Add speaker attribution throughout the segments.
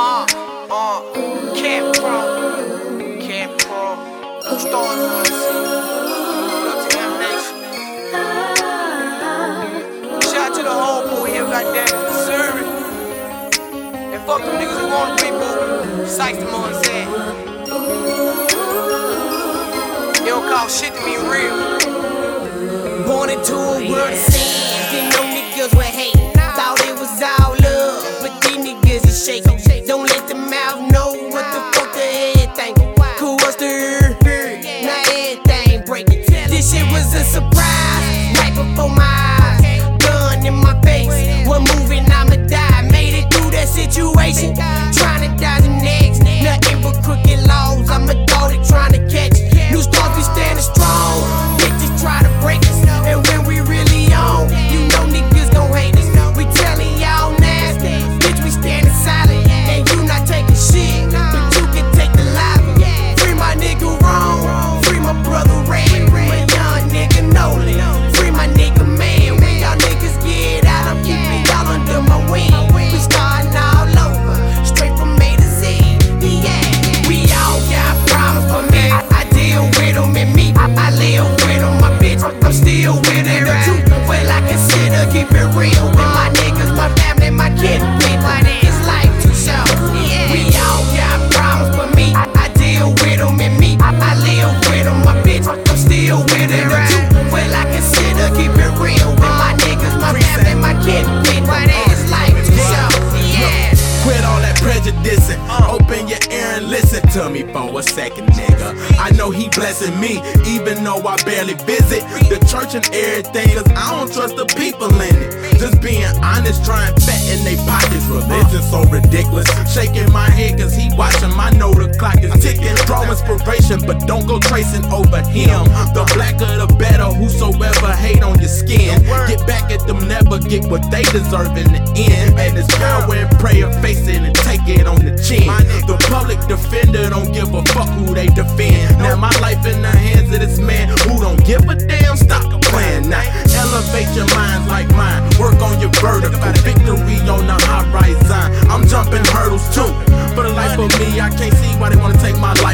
Speaker 1: Uh, uh, Camp Pro, Camp Pro, Stars to. Shout out to the whole boy here, goddamn, Missouri. And fuck them niggas who wanna be boo. Sykes them on said. They don't call shit to me real.
Speaker 2: Born into a world I'm still with it too. Well, I consider keep it real with my niggas, my family, my kid. People, it's life too short. We all got problems for me. I deal with them and me. I live with them, my bitch. I'm still with it too.
Speaker 3: To me for a second, nigga. I know he blessing me, even though I barely visit the church and everything, cause I don't trust the people in it. Just being honest, trying fat in they pockets. Religion so ridiculous. Shaking my head cause he watching, I know the clock is ticking. Draw inspiration, but don't go tracing over him. The blacker the better, whosoever hate on your skin. Get back at them, never get what they deserve in the end. And it's power and prayer, face it and take it on the chin. The public defender don't give a fuck who they defend. Now my life in the hands of this man who don't give a damn. Stop playing now. Elevate your minds like mine. Work on your vertical. Victory on the horizon. I'm jumping hurdles too. For the life of me, I can't see why they wanna take my life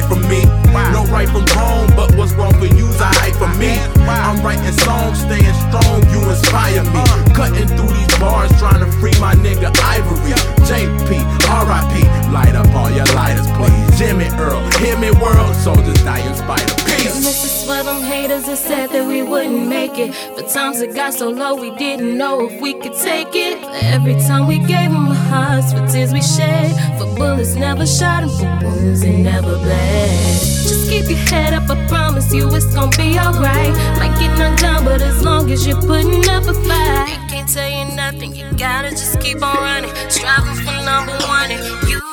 Speaker 3: soldiers die in spite of
Speaker 4: And
Speaker 3: peace.
Speaker 4: this is for them haters that said that we wouldn't make it. For times it got so low we didn't know if we could take it. For every time we gave them our hearts, for tears we shed. For bullets never shot and for wounds that never bled. Just keep your head up, I promise you it's gonna be alright. Might get knocked down, but as long as you're putting up a fight, I can't tell you nothing. You gotta just keep on running, striving for number one. And you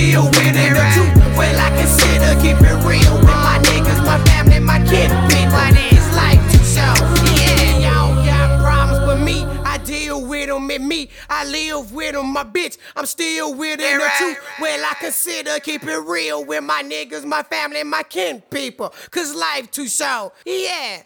Speaker 2: still with it too. Well, I consider keep it real with my niggas, my family, my kid. People, it's life too short. Yeah, y'all got problems for me. I deal with them and me. I live with them, my bitch. I'm still with it too. Well, I consider keep it real with my niggas, my family, my kin people. Cause life too short. Yeah.